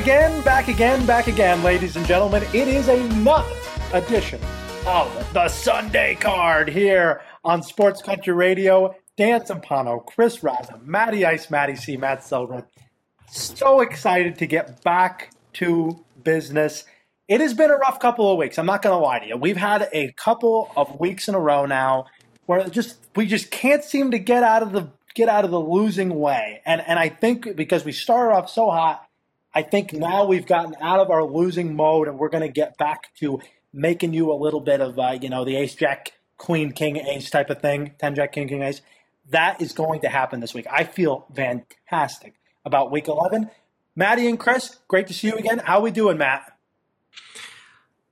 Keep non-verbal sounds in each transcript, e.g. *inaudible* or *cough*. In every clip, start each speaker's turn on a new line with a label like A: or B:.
A: Again, back again, back again, ladies and gentlemen. It is another edition of the Sunday card here on Sports Country Radio. Dan Zampano, Chris Raza, Matty Ice, Matty C, Matt Silver. So excited to get back to business. It has been a rough couple of weeks. I'm not going to lie to you. We've had a couple of weeks in a row now where just we just can't seem to get out of the get out of the losing way. And and I think because we started off so hot, I think now we've gotten out of our losing mode and we're going to get back to making you a little bit of uh, you know the ace jack queen king ace type of thing, ten jack king king ace. That is going to happen this week. I feel fantastic about week 11. Maddie and Chris, great to see you again. How are we doing, Matt?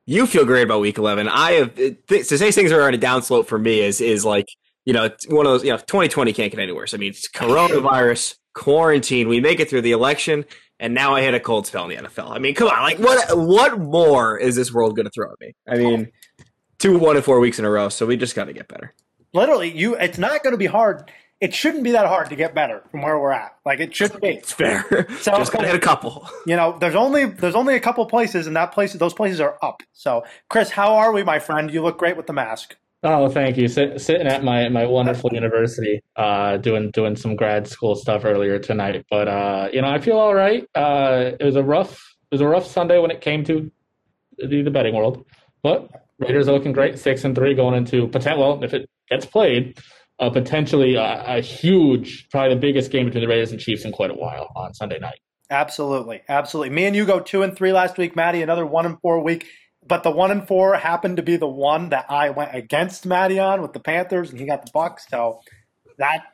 B: You feel great about week 11. I have th- to say things are on a downslope for me is is like you know one of those you know 2020 can't get any worse. I mean, it's coronavirus, quarantine. We make it through the election, and now I hit a cold spell in the NFL. I mean, come on, like what what more is this world going to throw at me? I mean, two one and four weeks in a row, so we just got to get better.
A: Literally, you it's not going to be hard it shouldn't be that hard to get better from where we're at. Like it should be.
B: It's fair. *laughs* So, Just gotta hit a couple.
A: You know, there's only there's only a couple places, and that place those places are up. So, Chris, how are we, my friend? You look great with the mask.
C: Oh, thank you. Sit, sitting at my, my wonderful university, uh, doing doing some grad school stuff earlier tonight. But uh, you know, I feel all right. Uh, it was a rough it was a rough Sunday when it came to the, the betting world, but Raiders are looking great, six and three going into potential. Well, if it gets played, uh, potentially a, a, huge, probably the biggest game between the Raiders and Chiefs in quite a while on Sunday night.
A: Absolutely, absolutely. Me and you go two and three last week, Maddie. Another one and four week, but the one and four happened to be the one that I went against Maddie on with the Panthers, and he got the Bucks. So that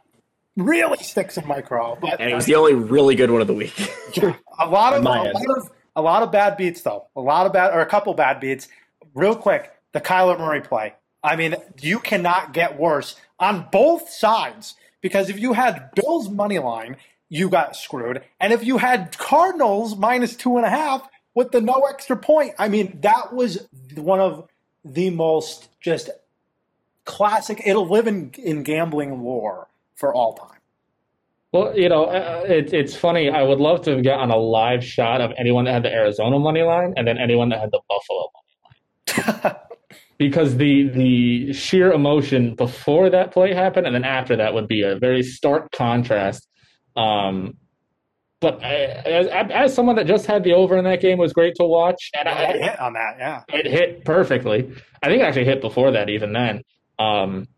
A: really sticks in my craw. But
B: and it was the only really good one of the week. *laughs*
A: a lot of a lot of a lot of bad beats though. A lot of bad or a couple bad beats. Real quick, the Kyler Murray play. I mean, you cannot get worse on both sides because if you had Bills money line, you got screwed, and if you had Cardinals minus two and a half with the no extra point, I mean that was one of the most just classic. It'll live in in gambling lore for all time.
C: Well, you know, uh, it, it's funny. I would love to get on a live shot of anyone that had the Arizona money line and then anyone that had the Buffalo money line. *laughs* because the the sheer emotion before that play happened and then after that would be a very stark contrast. Um, but I, as, as someone that just had the over in that game was great to watch,
A: and I, it hit on that, yeah,
C: it hit perfectly. I think it actually hit before that, even then. Um,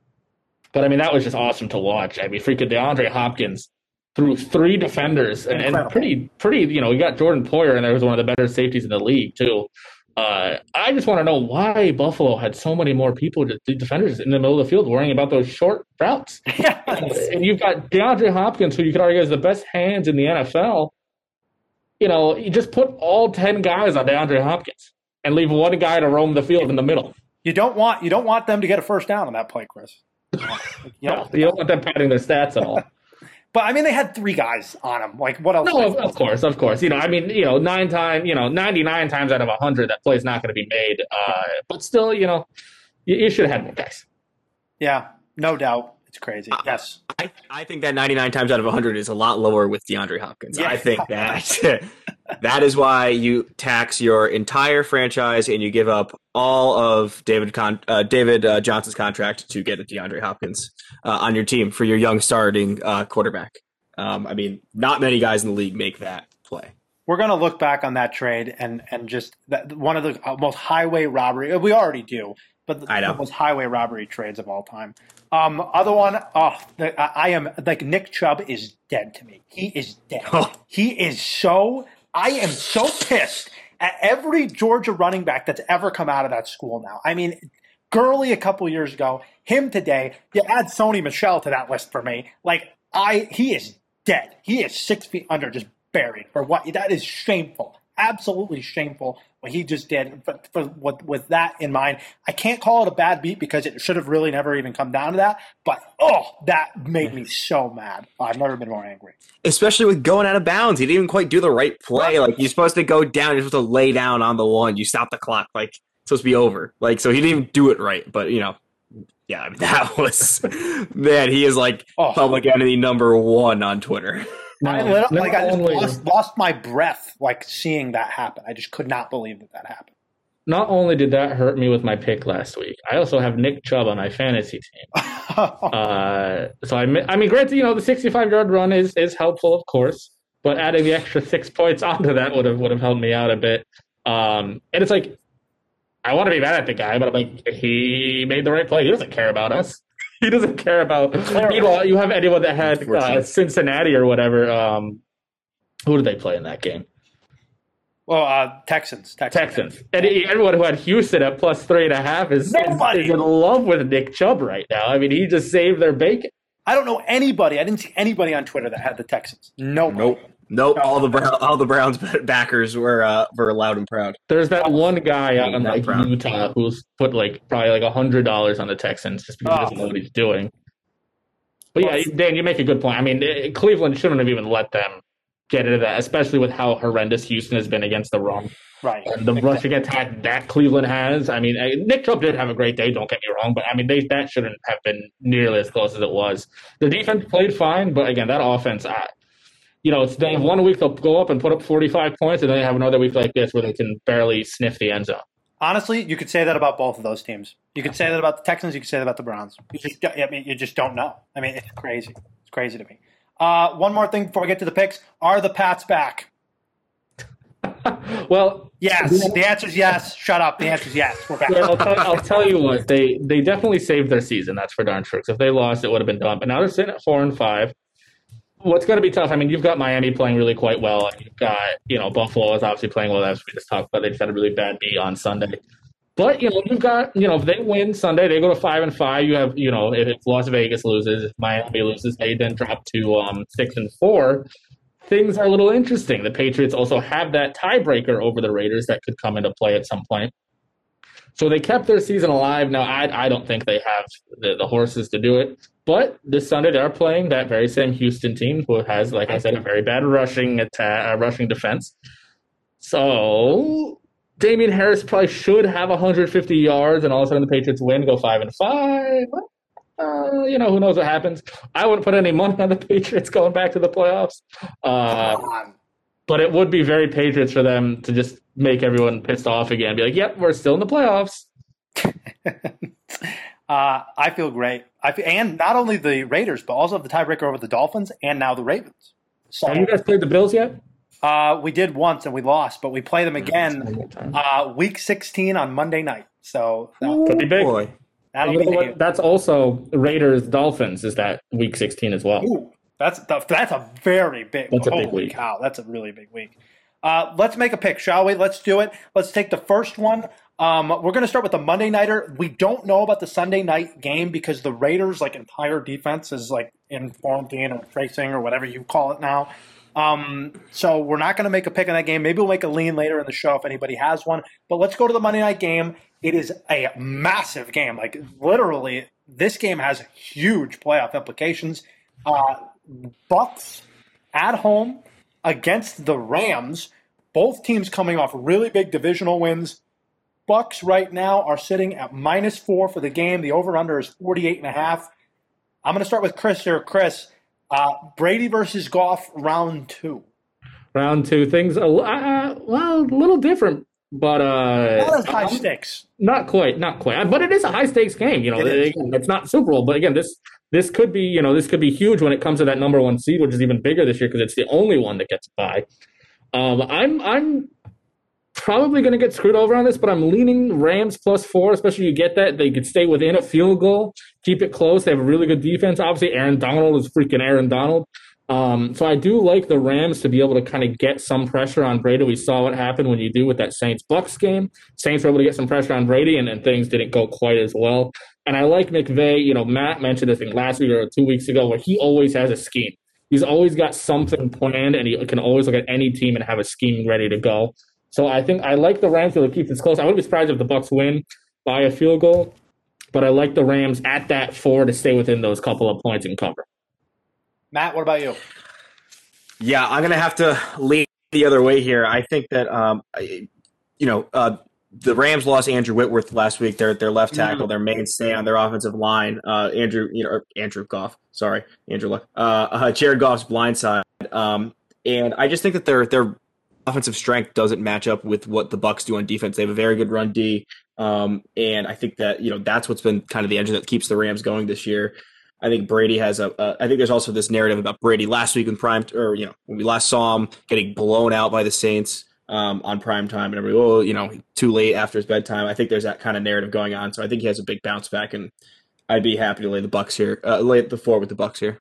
C: but I mean, that was just awesome to watch. I mean, freaking DeAndre Hopkins through three defenders and, and pretty, pretty. You know, we got Jordan Poyer, and there was one of the better safeties in the league too. Uh, I just want to know why Buffalo had so many more people, defenders in the middle of the field, worrying about those short routes. *laughs* Yes. And you've got DeAndre Hopkins, who you could argue is the best hands in the NFL. You know, you just put all ten guys on DeAndre Hopkins and leave one guy to roam the field in the middle.
A: You don't want you don't want them to get a first down on that play, Chris. *laughs*
C: You, know, you don't want them padding their stats at all.
A: But I mean, they had three guys on them. Like, what else?
C: No, of, of, course, of course. You know, I mean, you know, nine times, you know, ninety nine times out of hundred, that play is not going to be made. Uh, but still, you know, you, you should have had more guys.
A: Yeah, no doubt. It's crazy. Uh, yes.
B: I, I think that 99 times out of 100 is a lot lower with DeAndre Hopkins. Yeah. I think that *laughs* that is why you tax your entire franchise and you give up all of David Con- uh, David uh, Johnson's contract to get a DeAndre Hopkins uh, on your team for your young starting uh, quarterback. Um, I mean, not many guys in the league make that play.
A: We're going to look back on that trade and and just that, one of the uh, most highway robbery. We already do, but the, the most highway robbery trades of all time. Um, other one, oh, I am like Nick Chubb is dead to me. He is dead. Oh. *laughs* He is so. I am so pissed at every Georgia running back that's ever come out of that school now. I mean, Gurley a couple years ago, him today. You add Sony Michel to that list for me. Like I, he is dead. He is six feet under, just buried for what that is shameful absolutely shameful what he just did. But for, with, with that in mind, I can't call it a bad beat because it should have really never even come down to that. But oh, that made me so mad. I've never been more angry.
B: Especially with going out of bounds, he didn't even quite do the right play. Like you're supposed to go down, you're supposed to lay down on the one. You stop the clock. Like it's supposed to be over. Like so, he didn't even do it right. But you know, yeah, I *laughs* mean, that was man. He is like oh. public enemy number one on Twitter. *laughs*
A: No, I like I just lost, lost my breath like seeing that happen. I just could not believe that that happened.
C: Not only did that hurt me with my pick last week, I also have Nick Chubb on my fantasy team. *laughs* uh, so I, I mean, granted, you know, the 65 yard run is is helpful, of course, but adding the extra six points *laughs* onto that would have would have helped me out a bit. Um, and it's like I want to be mad at the guy, but I'm like, he made the right play. He doesn't care about us. *laughs* He doesn't care about. Meanwhile, you have anyone that had uh, Cincinnati or whatever. Um, who did they play in that game?
A: Well, uh, Texans,
C: Texans. Texans. And everyone who had Houston at plus three and a half is, is, is, in love with Nick Chubb right now. I mean, he just saved their bacon.
A: I don't know anybody. I didn't see anybody on Twitter that had the Texans. Nobody.
B: Nope. Nope, all the Brown, all the Browns backers were uh, were loud and proud.
C: There's that one guy out in like proud. Utah who's put like probably like a hundred dollars on the Texans just because oh. he doesn't know what he's doing. But yeah, Dan, you make a good point. I mean, Cleveland shouldn't have even let them get into that, especially with how horrendous Houston has been against the run.
A: Right.
C: And the exactly. rushing attack that Cleveland has. I mean, Nick Chubb did have a great day. Don't get me wrong, but I mean, they, that shouldn't have been nearly as close as it was. The defense played fine, but again, that offense. I, you know, it's they have one week they'll go up and put up 45 points, and then they have another week like this where they can barely sniff the end zone.
A: Honestly, you could say that about both of those teams. You could say that about the Texans. You could say that about the Browns. You just, I mean, you just don't know. I mean, it's crazy. It's crazy to me. Uh, one more thing before we get to the picks: Are the Pats back? *laughs*
C: well,
A: yes. The answer is yes. Shut up. The answer is yes. We're back.
C: I'll, tell, I'll, tell, you what they they definitely saved their season. That's for darn sure. Because If they lost, it would have been done. But now they're sitting at four and five what's going to be tough? I mean, you've got Miami playing really quite well. You've got you know Buffalo is obviously playing well. As we just talked about, they just had a really bad beat on Sunday. But you know, you've got you know if they win Sunday, they go to five and five. You have you know if Las Vegas loses, if Miami loses, they then drop to um, six and four. Things are a little interesting. The Patriots also have that tiebreaker over the Raiders that could come into play at some point. So they kept their season alive. Now I I don't think they have the, the horses to do it. But this Sunday they're playing that very same Houston team who has, like I said, a very bad rushing attack, uh, rushing defense. So Damien Harris probably should have 150 yards, and all of a sudden the Patriots win, go five and five. Uh, you know who knows what happens. I wouldn't put any money on the *laughs* Patriots going back to the playoffs. Uh, but it would be very Patriots for them to just make everyone pissed off again. Be like, "Yep, we're still in the playoffs." *laughs*
A: Uh, I feel great. I feel, and not only the Raiders, but also the tiebreaker over the Dolphins and now the Ravens.
C: So, Have you guys played the Bills yet?
A: Uh, we did once and we lost, but we play them again uh, week 16 on Monday night. So
C: that could be big. Boy. You know what, that's also Raiders Dolphins is that week 16 as well.
A: Ooh, that's that's a very big. That's a big week. Cow, that's a really big week. Uh, let's make a pick, shall we? Let's do it. Let's take the first one. Um, we're going to start with the Monday nighter. We don't know about the Sunday night game because the Raiders' like entire defense is like in quarantine or tracing or whatever you call it now. Um, so we're not going to make a pick on that game. Maybe we'll make a lean later in the show if anybody has one. But let's go to the Monday night game. It is a massive game. Like literally, this game has huge playoff implications. Uh, Bucks at home against the Rams. Both teams coming off really big divisional wins. Bucks right now are sitting at minus four for the game. The over under is 48 and a half. I'm going to start with Chris here. Chris, uh, Brady versus Goff round two.
C: Round two. Things, uh, well, a little different, but uh,
A: not high stakes.
C: Not quite, not quite. But it is a high stakes game. You know, it it's not Super Bowl, but again, this this could be, you know, this could be huge when it comes to that number one seed, which is even bigger this year because it's the only one that gets by. Um, I'm I'm probably going to get screwed over on this, but I'm leaning Rams plus four, especially you get that. They could stay within a field goal, keep it close. They have a really good defense. Obviously, Aaron Donald is freaking Aaron Donald. Um, so I do like the Rams to be able to kind of get some pressure on Brady. We saw what happened when you do with that Saints Bucks game. Saints were able to get some pressure on Brady, and, and things didn't go quite as well. And I like McVay. You know, Matt mentioned this thing last week or two weeks ago, where he always has a scheme. He's always got something planned, and he can always look at any team and have a scheme ready to go. So I think I like the Rams to keep this close. I wouldn't be surprised if the Bucks win by a field goal, but I like the Rams at that four to stay within those couple of points and cover.
A: Matt, what about you?
B: Yeah, I'm gonna have to lean the other way here. I think that um, you know uh, the Rams lost Andrew Whitworth last week. Their their left tackle, mm-hmm. their mainstay on their offensive line. Uh, Andrew, you know, Andrew Goff. Sorry, Andrew Luck. Uh, uh, Jared Goff's blindside Um, and I just think that their their offensive strength doesn't match up with what the Bucks do on defense. They have a very good run D, um, and I think that you know that's what's been kind of the engine that keeps the Rams going this year. I think Brady has a. a I think there's also this narrative about Brady last week in prime, or you know, when we last saw him getting blown out by the Saints um, on prime time, and everybody, oh, you know, too late after his bedtime. I think there's that kind of narrative going on. So I think he has a big bounce back, and I'd be happy to lay the Bucks here, uh, lay the four with the Bucks here.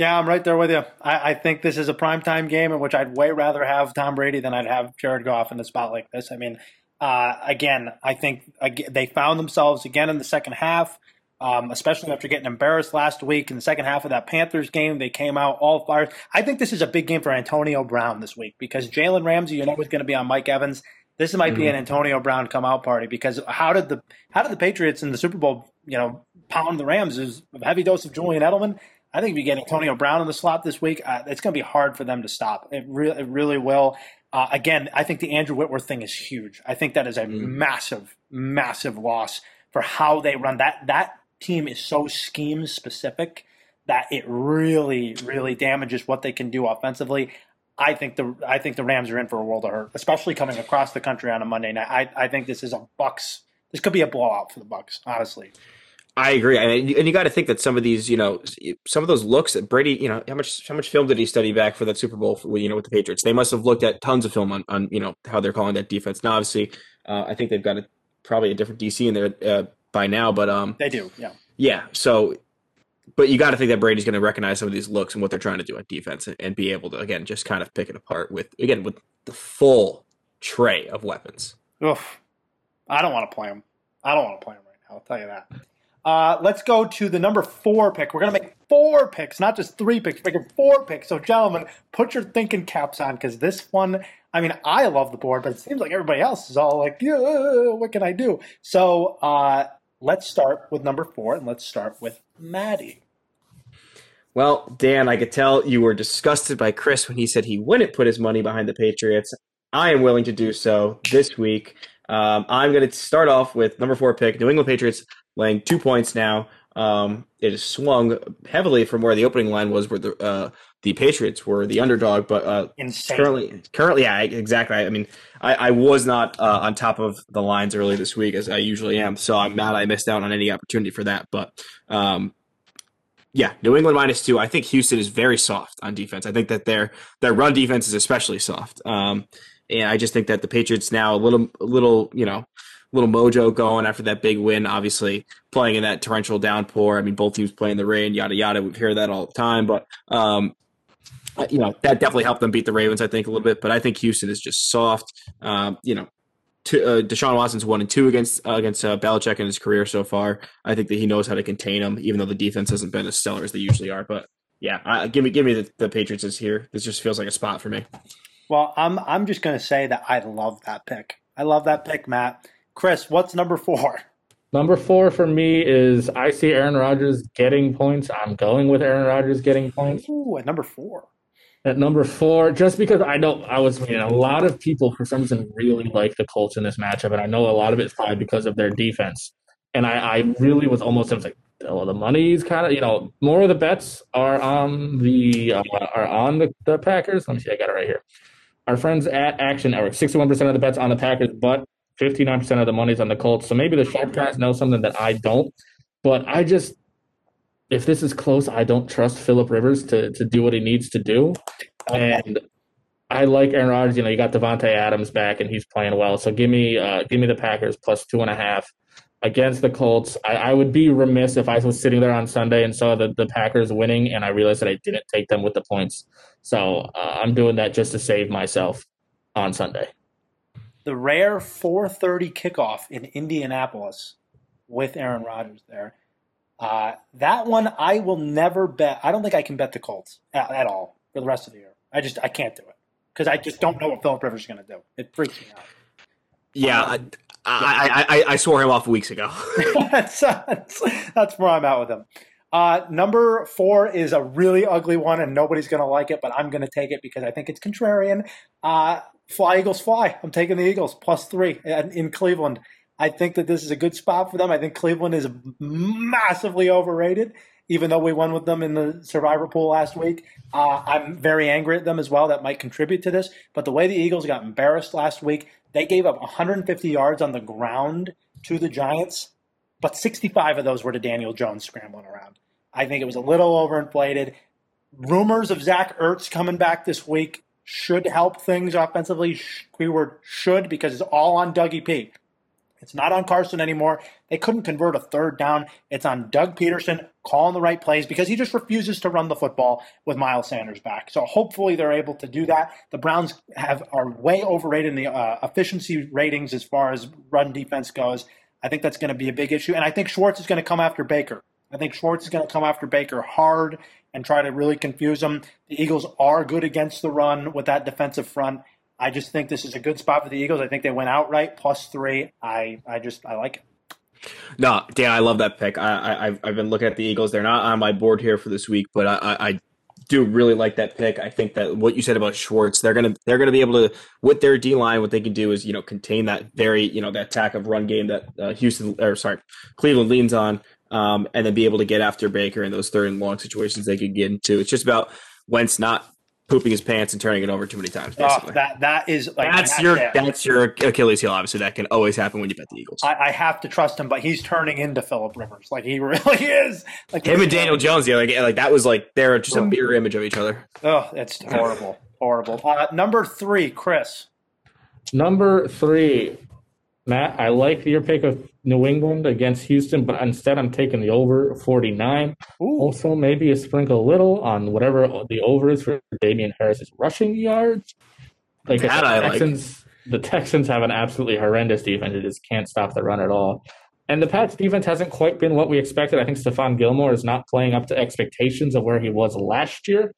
A: Yeah, I'm right there with you. I, I think this is a primetime game in which I'd way rather have Tom Brady than I'd have Jared Goff in a spot like this. I mean, uh, again, I think they found themselves again in the second half um, especially after getting embarrassed last week in the second half of that Panthers game. They came out all fired. I think this is a big game for Antonio Brown this week because Jalen Ramsey, you know, is going to be on Mike Evans. This might mm-hmm. be an Antonio Brown come out party because how did the how did the Patriots in the Super Bowl, you know, pound the Rams? Is a heavy dose of Julian Edelman. I think if you get Antonio Brown in the slot this week, uh, it's going to be hard for them to stop. It, re- it really will. Uh, again, I think the Andrew Whitworth thing is huge. I think that is a mm-hmm. massive, massive loss for how they run that. That team is so scheme specific that it really, really damages what they can do offensively. I think the I think the Rams are in for a world of hurt, especially coming across the country on a Monday night. I, I think this is a Bucks. This could be a blowout for the Bucks, honestly.
B: I agree, and you, got to think that some of these, you know, some of those looks that Brady, you know, how much how much film did he study back for that Super Bowl, for, you know, with the Patriots? They must have looked at tons of film on, on you know, how they're calling that defense. Now, obviously, uh, I think they've got a, probably a different DC in there uh, by now, but um,
A: they do, yeah,
B: yeah. So, but you got to think that Brady's going to recognize some of these looks and what they're trying to do on defense, and, and, be able to again just kind of pick it apart with again with the full tray of weapons.
A: Oof, I don't want to play him. I don't want to play him right now. I'll tell you that. Uh, let's go to the number four pick. We're going to make four picks, not just three picks, making four picks. So, gentlemen, put your thinking caps on because this one, I mean, I love the board, but it seems like everybody else is all like, yeah, what can I do? So, uh, let's start with number four and let's start with Maddie.
B: Well, Dan, I could tell you were disgusted by Chris when he said he wouldn't put his money behind the Patriots. I am willing to do so this week. Um, I'm going to start off with number four pick, New England Patriots, laying two points now. Um, it has swung heavily from where the opening line was, where the uh, the Patriots were the underdog. But uh, currently, currently, yeah, exactly. I mean, I, I was not uh, on top of the lines early this week as I usually am, so I'm mad I missed out on any opportunity for that. But um, yeah, New England minus two. I think Houston is very soft on defense. I think that their their run defense is especially soft. Um, and I just think that the Patriots now a little, a little, you know, little mojo going after that big win. Obviously, playing in that torrential downpour. I mean, both teams playing the rain, yada yada. We hear that all the time, but um, you know that definitely helped them beat the Ravens. I think a little bit, but I think Houston is just soft. Um, you know, to, uh, Deshaun Watson's one and two against uh, against uh, Belichick in his career so far. I think that he knows how to contain them, even though the defense hasn't been as stellar as they usually are. But yeah, give me give me the, the Patriots is here. This just feels like a spot for me.
A: Well, I'm I'm just to say that I love that pick. I love that pick, Matt. Chris, what's number four?
C: Number four for me is I see Aaron Rodgers getting points. I'm going with Aaron Rodgers getting points.
A: Ooh, at number four
C: at number four, just because I know I was, you know, a lot of people for some reason really like the Colts in this matchup, and I know a lot of it's probably because of their defense. And I, I really was almost I was like, oh, the money's kind of, you know, more of the bets are on the uh, are on the, the Packers. Let me see, I got it right here. Our friends at Action Network, sixty-one percent of the bets on the Packers, but fifty-nine percent of the money's on the Colts. So maybe the sharp guys know something that I don't. But I just if this is close, I don't trust Philip Rivers to to do what he needs to do, and I like Aaron Rodgers. You know, you got Davante Adams back, and he's playing well. So give me uh, give me the Packers plus two and a half against the Colts. I, I, would be remiss if I was sitting there on Sunday and saw the, the Packers winning, and I realized that I didn't take them with the points. So uh, I'm doing that just to save myself on Sunday.
A: The rare 4:30 kickoff in Indianapolis with Aaron Rodgers there. Uh, that one I will never bet. I don't think I can bet the Colts at, at all for the rest of the year. I just I can't do it because I just don't know what Philip Rivers is going to do. It freaks me out.
B: Yeah, um, I, I, I, I, swore him off weeks ago. *laughs*
A: that's, that's, that's where I'm at with him. Uh, number four is a really ugly one, and nobody's going to like it, but I'm going to take it because I think it's contrarian. Uh, fly Eagles fly. I'm taking the Eagles plus three in, Cleveland. I think that this is a good spot for them. I think Cleveland is massively overrated. even though we won with them in the survivor pool last week. Uh, I'm very angry at them as well. That might contribute to this. But the way the Eagles got embarrassed last week, they gave up 150 yards on the ground to the Giants, but 65 of those were to Daniel Jones scrambling around. I think it was a little overinflated. Rumors of Zach Ertz coming back this week should help things offensively. Keyword should because it's all on Dougie P. It's not on Carson anymore. They couldn't convert a third down. It's on Doug Pederson calling the right plays because he just refuses to run the football with Miles Sanders back. So hopefully they're able to do that. The Browns have are way overrated in the uh, efficiency ratings as far as run defense goes. I think that's going to be a big issue, and I think Schwartz is going to come after Baker. I think Schwartz is going to come after Baker hard and try to really confuse them. The Eagles are good against the run with that defensive front. I just think this is a good spot for the Eagles. I think they went outright plus three. I, I just I like it.
B: No, Dan, I love that pick. I, I have been looking at the Eagles. They're not on my board here for this week, but I, I do really like that pick. I think that what you said about Schwartz, they're gonna they're gonna be able to with their D line, what they can do is you know contain that very you know that attack of run game that uh, Houston or sorry Cleveland leans on, um, and then be able to get after Baker in those third and long situations they could get into. It's just about Wentz not pooping his pants and turning it over too many times. Oh, basically,
A: oh, that that is like
B: that's your that's your Achilles heel. Obviously, that can always happen when you bet the Eagles.
A: I, I have to trust him, but he's turning into Philip Rivers. Like he *laughs* really is. Like
B: him and Daniel Jones, yeah, like like that was like they're just a mirror image of each other.
A: Oh, that's horrible, horrible. Uh, number three, Chris.
C: Number three, Matt, I like your pick of New England against Houston, but instead I'm taking the over 49. Ooh. Also, maybe a sprinkle a little on whatever the over is for Damien Harris's rushing yards. Like that the Texans, like. the Texans have an absolutely horrendous defense. It just can't stop the run at all. And the Pats defense hasn't quite been what we expected. I think Stephon Gilmore is not playing up to expectations of where he was last year.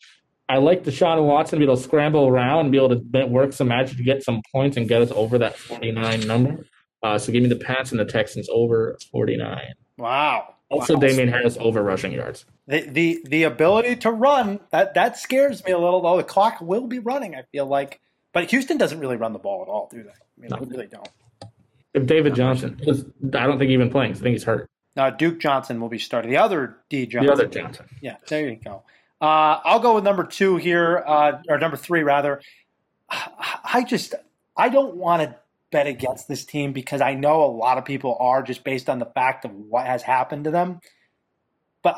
C: I like Deshaun Watson to be able to scramble around and be able to work some magic to get some points and get us over that 49 number. Uh, so give me the Pats and the Texans over 49.
A: Wow.
C: Also,
A: wow.
C: Damien Harris over rushing yards.
A: The, the the ability to run that that scares me a little. Though the clock will be running, I feel like, but Houston doesn't really run the ball at all, do they? I mean, no. they really don't.
C: If David Johnson, I don't think he's even playing. I think he's hurt.
A: No, Duke Johnson will be starting. The other D Johnson.
C: The other Johnson.
A: Yeah, there you go. Uh, I'll go with number two here, uh, or number three rather. I just I don't want to bet against this team because I know a lot of people are just based on the fact of what has happened to them. But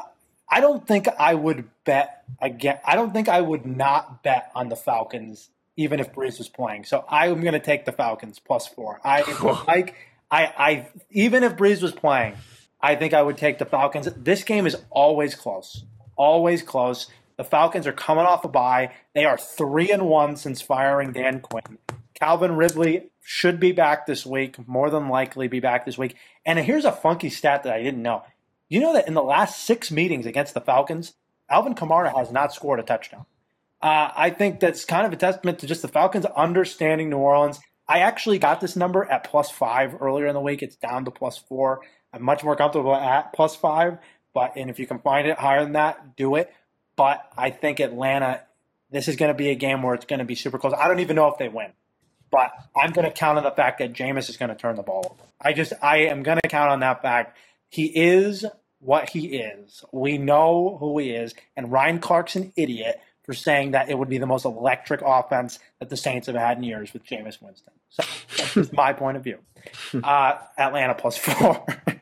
A: I don't think I would bet again. I don't think I would not bet on the Falcons even if Brees was playing. So I'm going to take the Falcons plus four. I *laughs* like. I, I even if Brees was playing, I think I would take the Falcons. This game is always close, always close. The Falcons are coming off a bye. They are three and one since firing Dan Quinn. Calvin Ridley should be back this week, more than likely be back this week. And here's a funky stat that I didn't know. You know that in the last six meetings against the Falcons, Alvin Kamara has not scored a touchdown. Uh, I think that's kind of a testament to just the Falcons understanding New Orleans. I actually got this number at plus five earlier in the week. It's down to plus four. I'm much more comfortable at plus five, but and if you can find it higher than that, do it. But I think Atlanta, this is going to be a game where it's going to be super close. I don't even know if they win. But I'm going to count on the fact that Jameis is going to turn the ball over. I just, I am going to count on that fact. He is what he is. We know who he is. And Ryan Clark's an idiot for saying that it would be the most electric offense that the Saints have had in years with Jameis Winston. So that's my point of view. *laughs* Uh, Atlanta plus four. *laughs*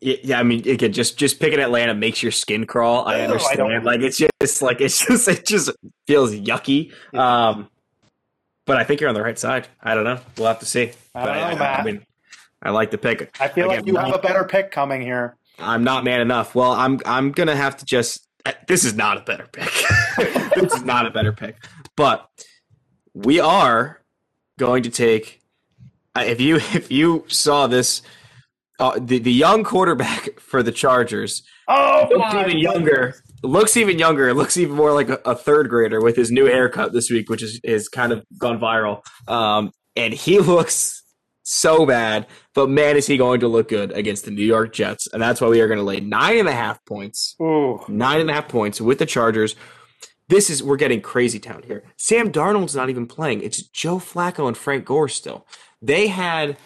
B: yeah, I mean, again, just just picking Atlanta makes your skin crawl. I understand. I like it's just like it's *laughs* just it just feels yucky. Um, but I think you're on the right side. I don't know. We'll have to see.
A: I don't but know, I, Matt. I mean,
B: I like the pick.
A: I feel Again, like you have a better pick coming here.
B: I'm not man enough. Well, I'm I'm gonna have to just. This is not a better pick. *laughs* this is not a better pick. But we are going to take. If you if you saw this, uh, the the young quarterback *laughs* for the Chargers.
A: Oh,
B: even younger looks even younger. *laughs* Looks even more like a, a, third grader with his new haircut this week, which is is kind of gone viral. Um, and he *laughs* looks so bad, but man, is he going to look good against the New York Jets? And that's why we are going to lay nine and a half points.
A: Ooh.
B: Nine and a half points with the Chargers. This is we're getting crazy town here. Sam Darnold's not even playing. It's Joe Flacco and Frank Gore still. They had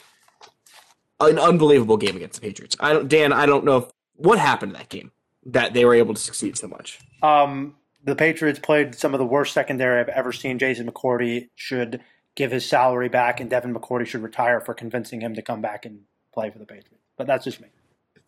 B: an unbelievable game against the Patriots. I don't, Dan. I don't know if, what happened in that game that they were able to succeed so much.
A: Um, the Patriots played some of the worst secondary I've ever seen. Jason McCourty should give his salary back, and Devin McCourty should retire for convincing him to come back and play for the Patriots. But that's just me.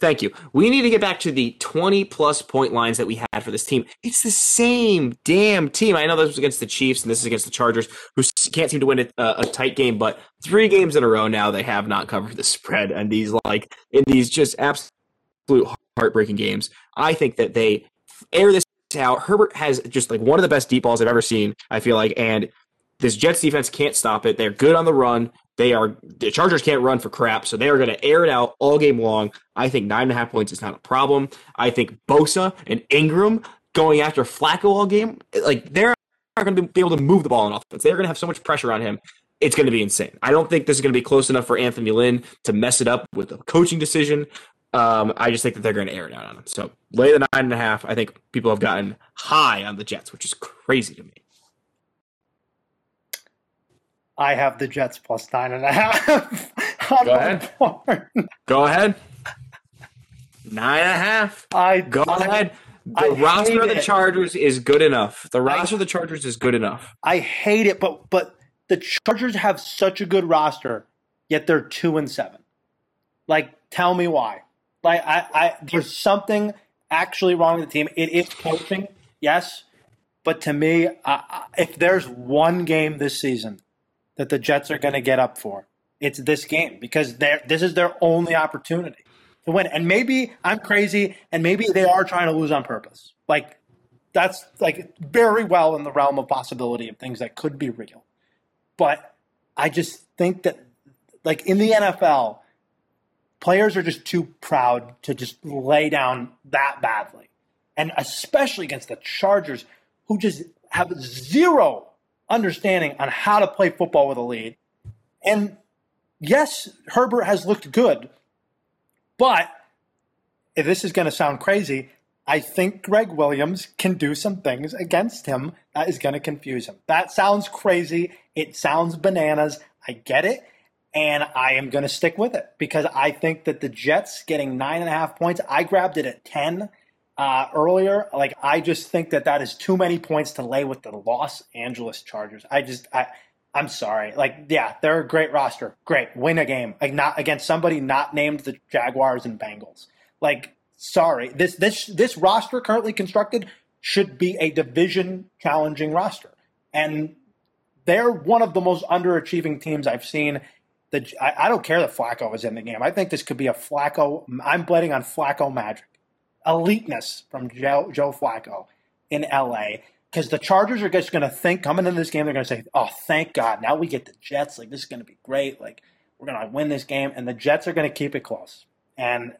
B: Thank you. We need to get back to the 20 plus point lines that we had for this team. It's the same damn team. I know this was against the Chiefs and this is against the Chargers, who can't seem to win a, a tight game, but three games in a row now they have not covered the *laughs* spread. And these, like, in these just absolute heartbreaking games, I think that they air this out. Herbert has just like one of the best deep balls I've ever seen, I feel like. And this Jets defense can't stop it. They're good on the run. They are the Chargers can't run for crap, so they are going to air it out all game long. I think nine and a half points is not a problem. I think Bosa and Ingram going after Flacco all game, like they're going to be able to move the ball on offense. They're going to have so much pressure on him. It's going to be insane. I don't think this is going to be close enough for Anthony Lynn to mess it up with a coaching decision. Um, I just think that they're going to air it out on him. So lay the nine and a half. I think people have gotten high on the Jets, which is crazy to me.
A: I have the Jets plus nine and a half. *laughs*
B: Go ahead. Go ahead. Nine and a half.
A: I
B: go I, ahead. The I roster of the Chargers is good enough. The roster I, of the Chargers is good enough.
A: I hate it, but but the Chargers have such a good roster, yet they're two and seven. Like, tell me why. Like, I, I there's something actually wrong with the team. It is coaching, yes, but to me, uh, if there's one game this season that the Jets are going to get up for. It's this game because this is their only opportunity to win. And maybe I'm crazy, and maybe they are trying to lose on purpose. Like that's like very well in the realm of possibility of things that could be real. But I just think that, like in the NFL, players are just too proud to just lay down that badly, and especially against the Chargers, who just have zero understanding on how to play football with a lead. And yes, Herbert has looked good, but if this is going to sound crazy, I think Gregg Williams can do some things against him that is going to confuse him. That sounds crazy. It sounds bananas. I get it. And I am going to stick with it because I think that the Jets getting nine and a half points, I grabbed it at 10 uh, earlier. Like I just think that that is too many points to lay with the Los Angeles Chargers. I just I I'm sorry. Like yeah, they're a great roster. Great, win a game. Like not against somebody not named the Jaguars and Bengals. Like sorry, this this this roster currently constructed should be a division challenging roster, and they're one of the most underachieving teams I've seen. The, I, I don't care that Flacco is in the game. I think this could be a Flacco. I'm betting on Flacco magic eliteness from Joe, Joe Flacco in LA because the Chargers are just going to think coming into this game, they're going to say, "Oh, thank God, now we get the Jets. Like this is going to be great. Like we're going to win this game," and the Jets are going to keep it close. And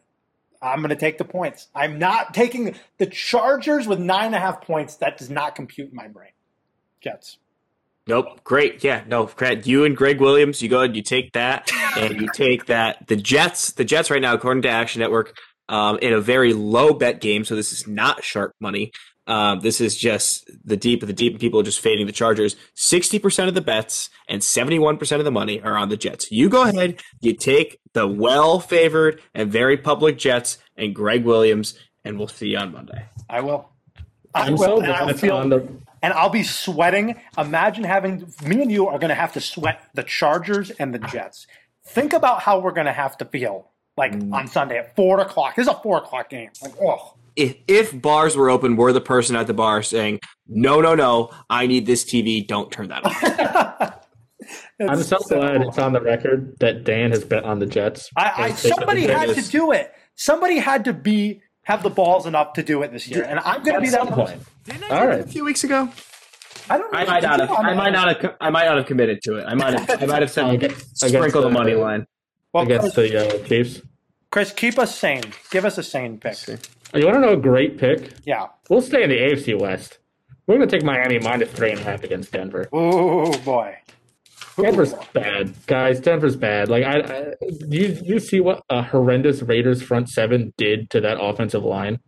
A: I'm going to take the points. I'm not taking the Chargers with nine and a half points. That does not compute in my brain. Jets.
B: Nope. Great. Yeah. No. Great. You and Gregg Williams. You go ahead. You take that, and you take that. The Jets. The Jets right now, according to Action Network, um, in a very low bet game. So this is not sharp money. Um, this is just the deep of the deep, and people are just fading the Chargers. 60% of the bets and 71% of the money are on the Jets. You go ahead, you take the well favored and very public Jets and Gregg Williams, and we'll see you on Monday.
A: I will. I I'm will. So and, I'll feel, the... and I'll be sweating. Imagine having me and you are going to have to sweat the Chargers and the Jets. Think about how we're going to have to feel like mm. on Sunday at four o'clock. This is a four o'clock game. Like, oh.
B: If, if bars were open, we're the person at the bar saying, "No, no, no! I need this TV. Don't turn that
C: off." *laughs* I'm so, so glad it's on the record that Dan has bet on the Jets.
A: I, I somebody had to do it. Somebody had to be have the balls enough to do it this year, and I'm going to be that point.
B: Didn't I All right. a few weeks ago? I don't. I might not have. I might not have. I might not have committed to it. I might have. I might have said *laughs* sprinkle the money line
C: well, against Chris, the uh, Chiefs.
A: Chris, keep us sane. Give us a sane pick.
C: You want to know a great pick?
A: Yeah.
C: We'll stay in the AFC West. We're going to take Miami minus three and a half against Denver.
A: Oh boy.
C: Denver's bad, guys. Denver's bad. Like I, I you you see what a horrendous Raiders front seven did to that offensive line.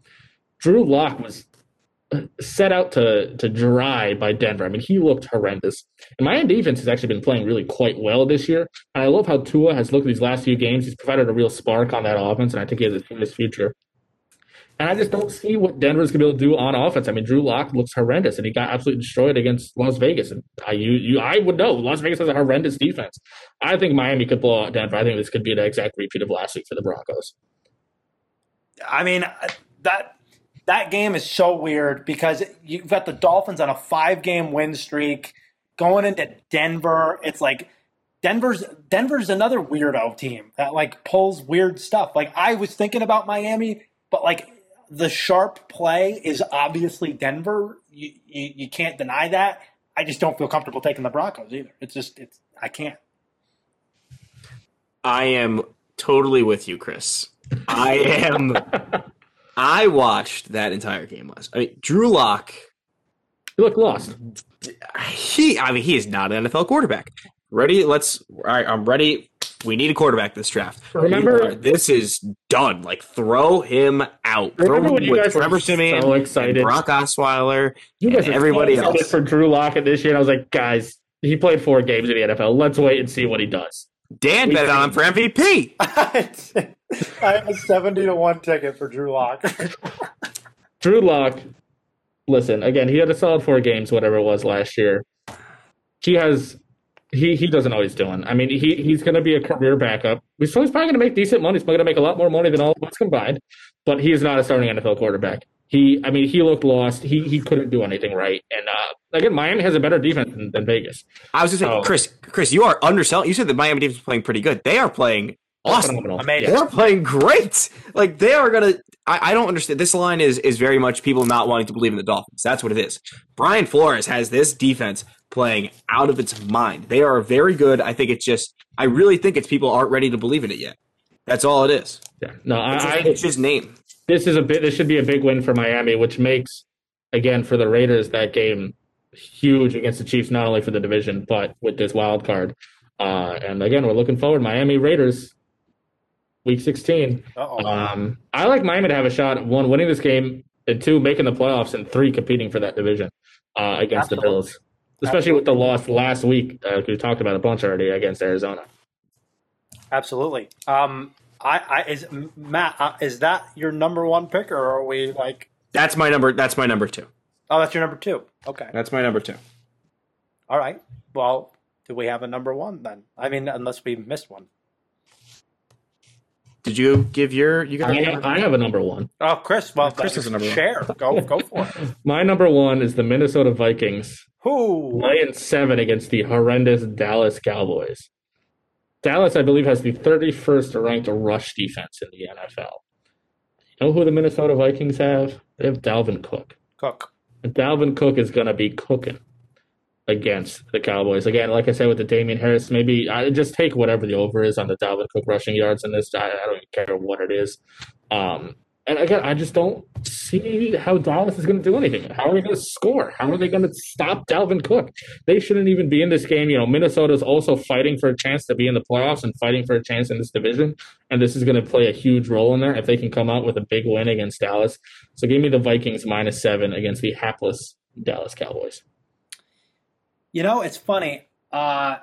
C: Drew Lock was set out to to dry by Denver. I mean, he looked horrendous. And Miami defense has actually been playing really quite well this year. And I love how Tua has looked these last few games. He's provided a real spark on that offense, and I think he has a serious future. And I just don't see what Denver's gonna be able to do on offense. I mean, Drew Lock looks horrendous, and he got absolutely destroyed against Las Vegas. And I, you, you, I would know Las Vegas has a horrendous defense. I think Miami could blow out Denver. I think this could be an exact repeat of last week for the Broncos.
A: I mean that that game is so weird because you've got the Dolphins on a five game win streak going into Denver. It's like Denver's Denver's another weirdo team that like pulls weird stuff. Like I was thinking about Miami, but like the sharp play is obviously Denver. You, you, you can't deny that. I just don't feel comfortable taking the Broncos either. It's just it's I can't.
B: I am totally with you, Chris. I am. *laughs* I watched that entire game last. I mean, Drew Lock.
C: You look lost.
B: He, I mean, he is not an NFL quarterback. Ready? Let's. All right, I'm ready. We need a quarterback this draft.
C: Remember,
B: this is done. Like, throw him out.
C: Remember
B: throw
C: when
B: him
C: you guys
B: Trevor Siemian,
C: so excited?
B: Brock Osweiler,
C: You guys
B: everybody
C: so
B: else.
C: for Drew Lockett this year. And I was like, guys, he played four games in the NFL. Let's wait and see what he does.
B: Dan bet on him for MVP. *laughs*
A: I have a seventy to one ticket for Drew Lock. *laughs*
C: Drew Lock, listen, again, he had a solid four games, whatever it was last year. He has he he doesn't know what he's doing. I mean, he he's gonna be a career backup. So he's probably gonna make decent money. He's probably gonna make a lot more money than all of us combined. But he is not a starting NFL quarterback. He I mean, he looked lost. He he couldn't do anything right. And uh again, Miami has a better defense than, than Vegas.
B: I was just saying,
C: Oh.
B: Chris. Chris, you are underselling. You said the Miami defense is playing pretty good. They are playing awesome.
C: Phenomenal.
B: They're playing great. Like they are gonna. I, I don't understand. This line is is very much people not wanting to believe in the Dolphins. That's what it is. Brian Flores has this defense playing out of its mind. They are very good. I think it's just. I really think it's people aren't ready to believe in it yet. That's all it is.
C: Yeah. No,
B: It's,
C: I, I
B: it's just name.
C: This is a bit this should be a big win for Miami, which makes again for the Raiders that game huge against the Chiefs, not only for the division, but with this wild card. Uh, and again, we're looking forward. Miami Raiders, week sixteen. Um, I like Miami to have a shot at one winning this game and two making the playoffs and three competing for that division uh, against the Bills. Especially with the loss last week, uh, we talked about a bunch already against Arizona.
A: Absolutely. Um, I, I is Matt. Uh, is that your number one pick, or are we like?
B: That's my number. That's my number two.
A: Oh, that's your number two. Okay.
B: That's my number two.
A: All right. Well, do we have a number one then? I mean, unless we missed one.
B: Did you give your? You got.
C: I, I have a number one.
A: Oh, Chris. Well,
B: Chris is a number one.
A: share. Go, go for it. *laughs*
C: My number one is the Minnesota Vikings
A: Who?
C: laying seven against the horrendous Dallas Cowboys. Dallas, I believe, has the 31st ranked rush defense in the NFL. You know who the Minnesota Vikings have? They have Dalvin Cook.
A: Cook.
C: And Dalvin Cook is going to be cooking against the Cowboys. Again, like I said with the Damien Harris, maybe I just take whatever the over is on the Dalvin Cook rushing yards in this. I, I don't even care what it is. Um, and again, I just don't see how Dallas is going to do anything. How are they going to score? How are they going to stop Dalvin Cook? They shouldn't even be in this game. You know, Minnesota is also fighting for a chance to be in the playoffs and fighting for a chance in this division. And this is going to play a huge role in there if they can come out with a big win against Dallas. So give me the Vikings minus seven against the hapless Dallas Cowboys.
A: You know, it's funny. Uh,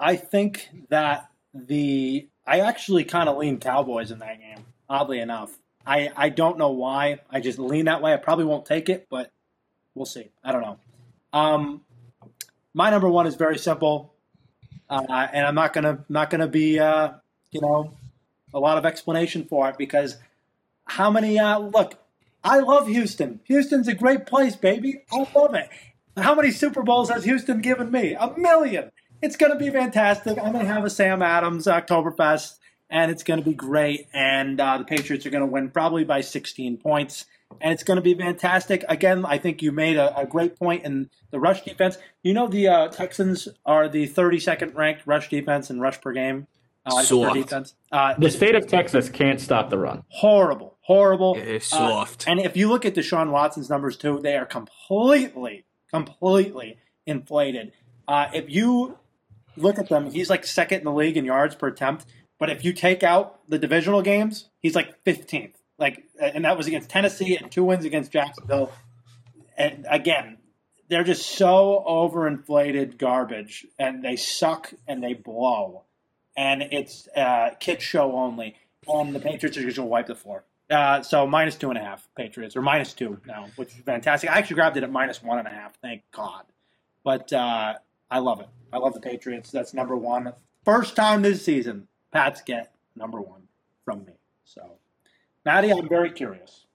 A: I think that the I actually kind of lean Cowboys in that game. Oddly enough, I I don't know why. I just lean that way. I probably won't take it, but we'll see. I don't know. Um, my number one is very simple, uh, and I'm not gonna not gonna be uh, you know a lot of explanation for it because how many uh, look. I love Houston. Houston's a great place, baby. I love it. How many Super Bowls has Houston given me? A million. It's going to be fantastic. I'm going to have a Sam Adams Oktoberfest, and it's going to be great. And uh, the Patriots are going to win probably by 16 points, and it's going to be fantastic. Again, I think you made a, a great point in the rush defense. You know, the uh, Texans are the 32nd ranked rush defense and rush per game. Uh,
B: Soft.
A: defense. Uh,
C: The state of Texas can't stop the run.
A: horrible, horrible.
B: It's
A: Uh,
B: soft.
A: and if you look at Deshaun Watson's numbers too, they are completely, completely inflated. Uh, if you look at them, he's like second in the league in yards per attempt. But if you take out the divisional games, he's like 15th. Like, and that was against Tennessee and two wins against Jacksonville. And again, they're just so overinflated garbage, and they suck and they blow, and it's uh, kid show only. And the Patriots are just to wipe the floor. Uh, so minus two and a half Patriots, or minus two now, which is fantastic. I actually grabbed it at minus one and a half. Thank God. But uh, I love it. I love the Patriots. That's number one. First time this season, Pats get number one from me. So, Maddie, I'm very curious.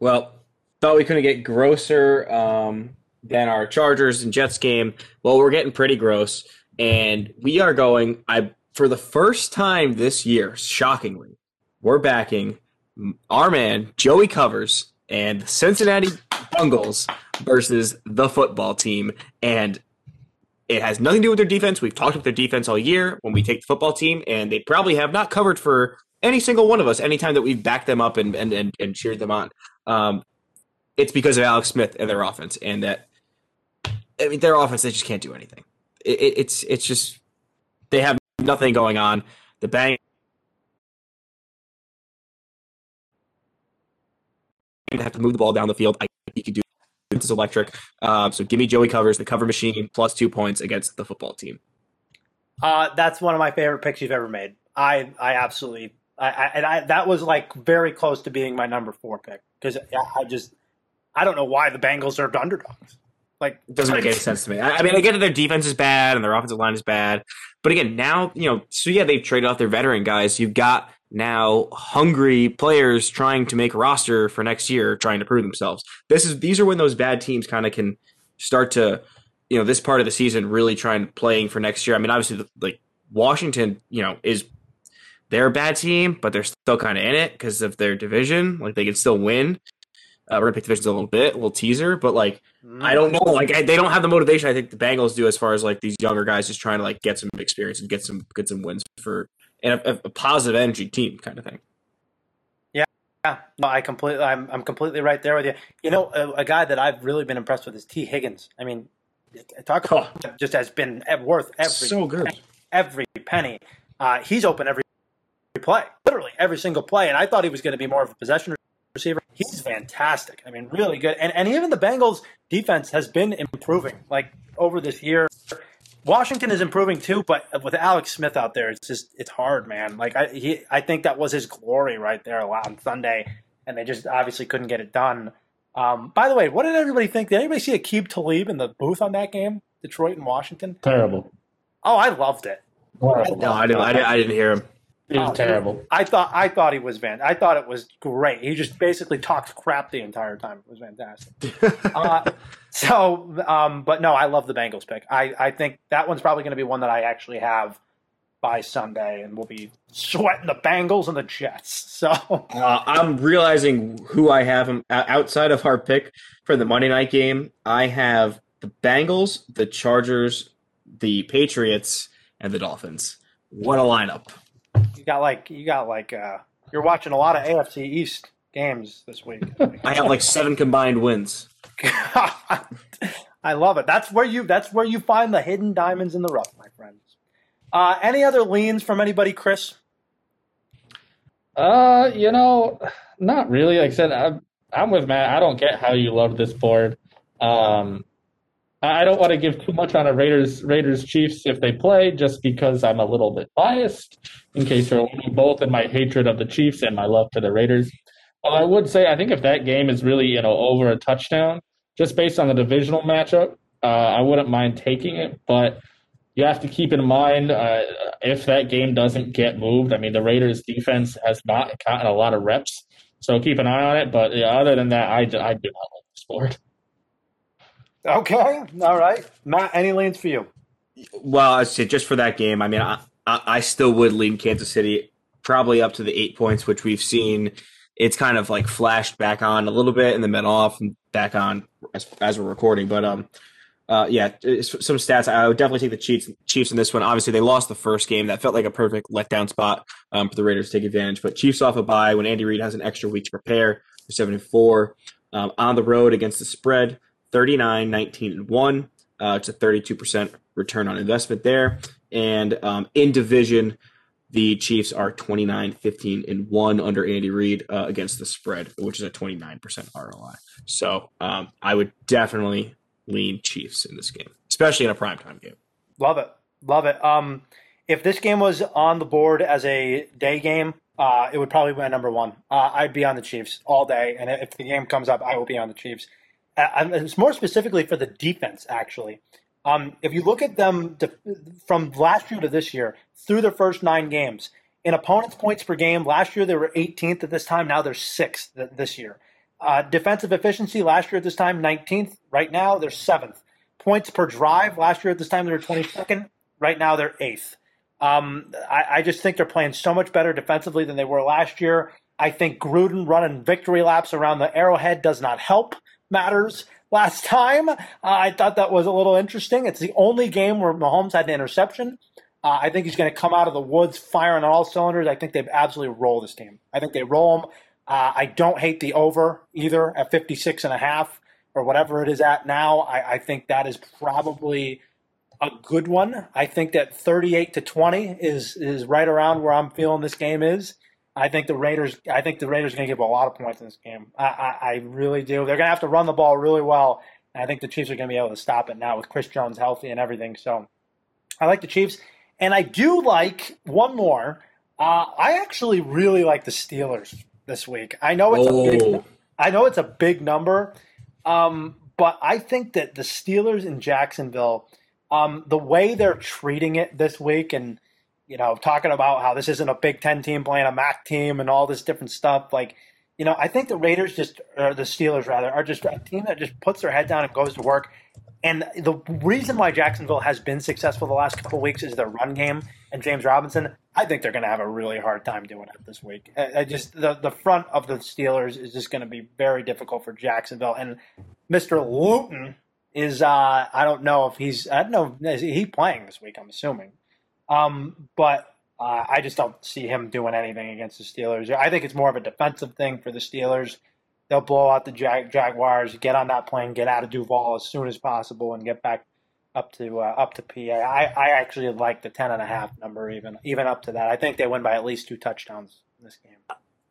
B: Well, thought we couldn't get grosser um, than our Chargers and Jets game. Well, we're getting pretty gross, and we are going. I for the first time this year, shockingly, we're backing our man Joey Covers and the Cincinnati Bengals versus the football team, and it has nothing to do with their defense. We've talked about their defense all year when we take the football team, and they probably have not covered for any single one of us anytime that we've backed them up and and, and, and cheered them on. Um, it's because of Alex Smith and their offense, and that I mean their offense they just can't do anything. It, it, it's it's just they have nothing going on. The bang have to move the ball down the field. I think he can do this electric. Uh, so give me Joey covers the cover machine plus two points against the football team.
A: Uh, that's one of my favorite picks you've ever made. I I absolutely I, I and I that was like very close to being my number four pick because I just I don't know why the Bengals are underdogs. Like
B: it doesn't make any *laughs* sense to me. I, I mean, I get that their defense is bad and their offensive line is bad, but again, now you know. So yeah, they've traded off their veteran guys. You've got now hungry players trying to make a roster for next year, trying to prove themselves. This is these are when those bad teams kind of can start to, you know, this part of the season really trying playing for next year. I mean, obviously, like Washington, you know, is they're a bad team, but they're still kind of in it because of their division. Like they can still win. Uh, we're gonna pick divisions a little bit, a little teaser, but like mm. I don't know, like I, they don't have the motivation I think the Bengals do as far as like these younger guys just trying to like get some experience and get some get some wins for and a, a positive energy team kind of thing.
A: Yeah, yeah, no, I completely, I'm, I'm completely right there with you. You know, a, a guy that I've really been impressed with is Tee Higgins. I mean, talk about oh. just has been worth every
B: so good
A: every penny. Uh, he's open every play, literally every single play, and I thought he was going to be more of a possession receiver. He's fantastic. I mean, really good. And and even the Bengals defense has been improving like over this year. Washington is improving too, but with Alex Smith out there, it's just it's hard, man. Like I he I think that was his glory right there on Sunday, and they just obviously couldn't get it done. Um, by the way, what did everybody think? Did anybody see Aqib Talib in the booth on that game, Detroit and Washington?
C: Terrible.
A: Oh, I loved it.
B: No, I didn't. I didn't, I didn't hear him.
C: It was oh, terrible.
A: I thought I thought he was van. I thought it was great. He just basically talked crap the entire time. It was fantastic. *laughs* uh, so, um, but no, I love the Bengals pick. I, I think that one's probably going to be one that I actually have by Sunday, and we'll be sweating the Bengals and the Jets. So
B: uh, I'm realizing who I have outside of our pick for the Monday night game. I have the Bengals, the Chargers, the Patriots, and the Dolphins. What a lineup!
A: You got like you got like uh, you're watching a lot of AFC East games this week. *laughs*
B: I have like seven combined wins.
A: I love it. That's where you that's where you find the hidden diamonds in the rough, my friends. Uh, any other leans from anybody, Chris?
C: Uh, you know, not really. Like I said, I'm, I'm with Matt. I don't get how you love this board. Um, I don't want to give too much on a Raiders Raiders Chiefs if they play, just because I'm a little bit biased. In case you're both in my hatred of the Chiefs and my love for the Raiders. Well, I would say I think if that game is really you know over a touchdown, just based on the divisional matchup, uh, I wouldn't mind taking it. But you have to keep in mind uh, if that game doesn't get moved. I mean, the Raiders defense has not gotten a lot of reps, so keep an eye on it. But yeah, other than that, I, I do not like the sport.
A: Okay, all right, Matt. Any lanes for you?
B: Well, I say just for that game. I mean, I, I, still would lean Kansas City probably up to the eight points, which we've seen. It's kind of like flashed back on a little bit and then been off and back on as, as we're recording. But um, uh, yeah, some stats. I would definitely take the Chiefs, Chiefs in this one. Obviously, they lost the first game. That felt like a perfect letdown spot um, for the Raiders to take advantage. But Chiefs off a bye when Andy Reid has an extra week to prepare. for seven and four um, on the road against the spread. 39, 19, and 1. Uh, it's a 32% return on investment there. And um, in division, the Chiefs are 29, 15, and 1 under Andy Reid uh, against the spread, which is a 29% ROI. So um, I would definitely lean Chiefs in this game, especially in a primetime game.
A: Love it. Love it. Um, if this game was on the board as a day game, uh, it would probably be my number one. Uh, I'd be on the Chiefs all day, and if the game comes up, I will be on the Chiefs. Uh, it's more specifically for the defense, actually. Um, if you look at them to, from last year to this year, through their first nine games, in opponents' points per game, last year they were 18th at this time. Now they're sixth this year. Uh, defensive efficiency last year at this time, 19th. Right now they're seventh. Points per drive last year at this time they were 22nd. Right now they're eighth. Um, I, I just think they're playing so much better defensively than they were last year. I think Gruden running victory laps around the Arrowhead does not help matters last time. Uh, I thought that was a little interesting. It's the only game where Mahomes had an interception. Uh, I think he's going to come out of the woods firing on all cylinders. I think they've absolutely roll this team. I think they roll them. Uh, I don't hate the over either at 56 and a half or whatever it is at now. I, I think that is probably a good one. I think that 38 to 20 is is right around where I'm feeling this game is. I think the Raiders. I think the Raiders are going to give a lot of points in this game. I, I, I really do. They're going to have to run the ball really well. I think the Chiefs are going to be able to stop it now with Chris Jones healthy and everything. So I like the Chiefs, and I do like one more. Uh, I actually really like the Steelers this week. I know it's oh. a big. Oh. I know it's a big number, um, but I think that the Steelers in Jacksonville, um, the way they're treating it this week, and you know, talking about how this isn't a Big Ten team playing a MAC team and all this different stuff. Like, you know, I think the Raiders just, or the Steelers rather, are just a team that just puts their head down and goes to work. And the reason why Jacksonville has been successful the last couple weeks is their run game and James Robinson. I think they're going to have a really hard time doing it this week. I just the the front of the Steelers is just going to be very difficult for Jacksonville. And Mr. Luton is uh, I don't know if he's I don't know is he playing this week. I'm assuming. Um, but uh, I just don't see him doing anything against the Steelers. I think it's more of a defensive thing for the Steelers. They'll blow out the Jag- Jaguars, get on that plane, get out of Duval as soon as possible, and get back up to uh, up to PA. I, I actually like the ten and a half number, even even up to that. I think they win by at least two touchdowns in this game.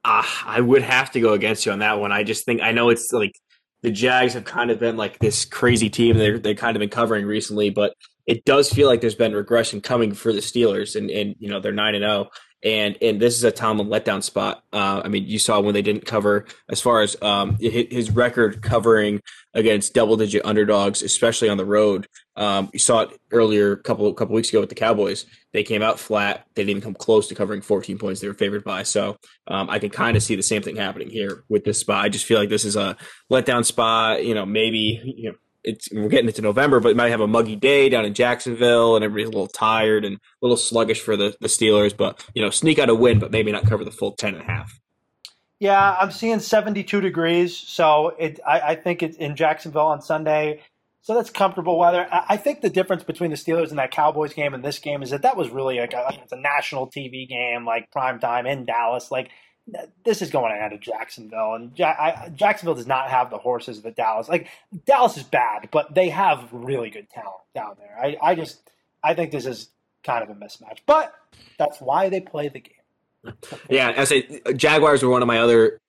B: Uh, I would have to go against you on that one. I just think I know it's like the Jags have kind of been like this crazy team they're they kind of been covering recently, but it does feel like there's been regression coming for the Steelers, and and you know they're nine and zero, oh, and and this is a Tomlin letdown spot. Uh, I mean, you saw when they didn't cover as far as um, his record covering against double digit underdogs, especially on the road. Um, you saw it earlier, a couple couple weeks ago with the Cowboys. They came out flat. They didn't come close to covering 14 points. They were favored by. So um, I can kind of see the same thing happening here with this spot. I just feel like this is a letdown spot. You know, maybe you know it's we're getting into November, but it might have a muggy day down in Jacksonville, and everybody's a little tired and a little sluggish for the, the Steelers. But you know, sneak out a win, but maybe not cover the full ten and a half.
A: Yeah, I'm seeing 72 degrees, so it I, I think it's in Jacksonville on Sunday. So that's comfortable weather. I think the difference between the Steelers and that Cowboys game and this game is that that was really like a, it's a national TV game, like prime time in Dallas. Like this is going ahead of Jacksonville, and ja- I, Jacksonville does not have the horses that Dallas. Like Dallas is bad, but they have really good talent down there. I, I just I think this is kind of a mismatch, but that's why they play the game.
B: yeah, I say Jaguars were one of my other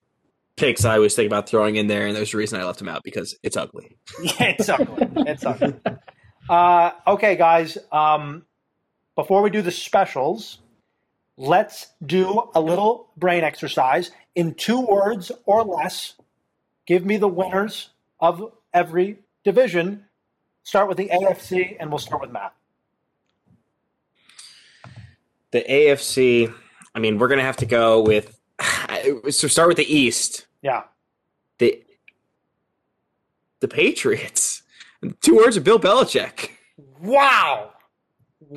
B: picks I was thinking about throwing in there, and there's a reason I left them out because it's ugly. *laughs*
A: yeah, it's ugly. It's ugly. Uh, okay, guys. Um, before we do the specials, Let's do a little brain exercise in two words or less. Give me the winners of every division. Start with the AFC, and we'll start with Matt.
B: The AFC, I mean, we're going to have to go with. *sighs* So start with the East.
A: Yeah.
B: The the Patriots. Two words of Bill Belichick.
A: Wow.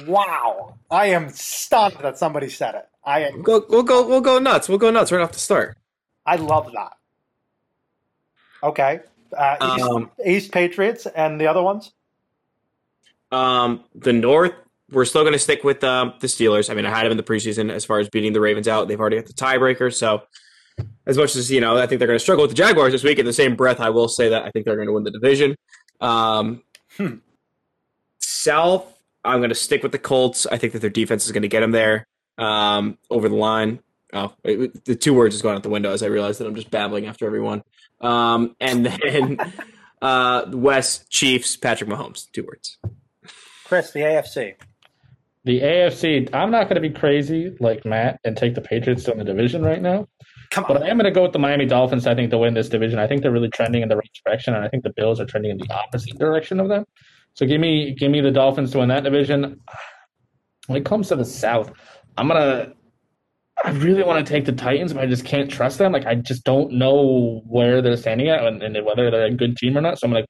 A: Wow. I am stunned that somebody said it. I am,
B: we'll go we'll go we'll go nuts. We'll go nuts right off the start.
A: I love that. Okay. Uh, East, um, East Patriots and the other ones?
B: Um, the North, we're still going to stick with um, the Steelers. I mean, I had them in the preseason as far as beating the Ravens out. They've already got the tiebreaker. So, as much as, you know, I think they're going to struggle with the Jaguars this week, in the same breath, I will say that I think they're going to win the division. Um, hmm. South, I'm going to stick with the Colts. I think that their defense is going to get them there um, over the line. Oh, it, the two words is going out the window as I realize that I'm just babbling after everyone. Um, and then *laughs* uh, West Chiefs, Patrick Mahomes, two words.
A: Chris, the AFC.
C: the AFC, I'm not going to be crazy like Matt and take the Patriots to win the division right now.
A: Come on. But.
C: I am going to go with the Miami Dolphins, I think, to win this division. I think they're really trending in the right direction, and I think the Bills are trending in the opposite direction of them. So give me give me the Dolphins to win that division. When it comes to the South, I'm gonna I really want to take the Titans, but I just can't trust them. Like I just don't know where they're standing at and, and whether they're a good team or not. So I'm gonna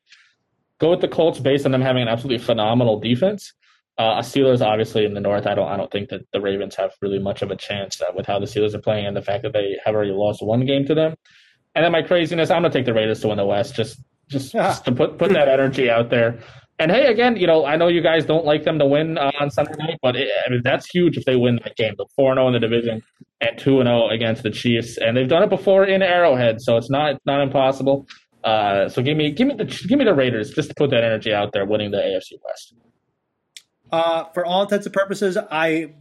C: go with the Colts based on them having an absolutely phenomenal defense. Uh, Steelers, obviously, in the North, I don't, I don't think that the Ravens have really much of a chance uh, with how the Steelers are playing and the fact that they have already lost one game to them. And then my craziness, I'm gonna take the Raiders to win the West, just, just, just to put put that energy out there. And hey, again, you know, I know you guys don't like them to win uh, on Sunday night, but it, I mean that's huge if they win that game. The four zero in the division and two and zero against the Chiefs, and they've done it before in Arrowhead, so it's not not impossible. Uh, so give me give me the give me the Raiders just to put that energy out there, winning the AFC West.
A: Uh, for all intents and purposes, I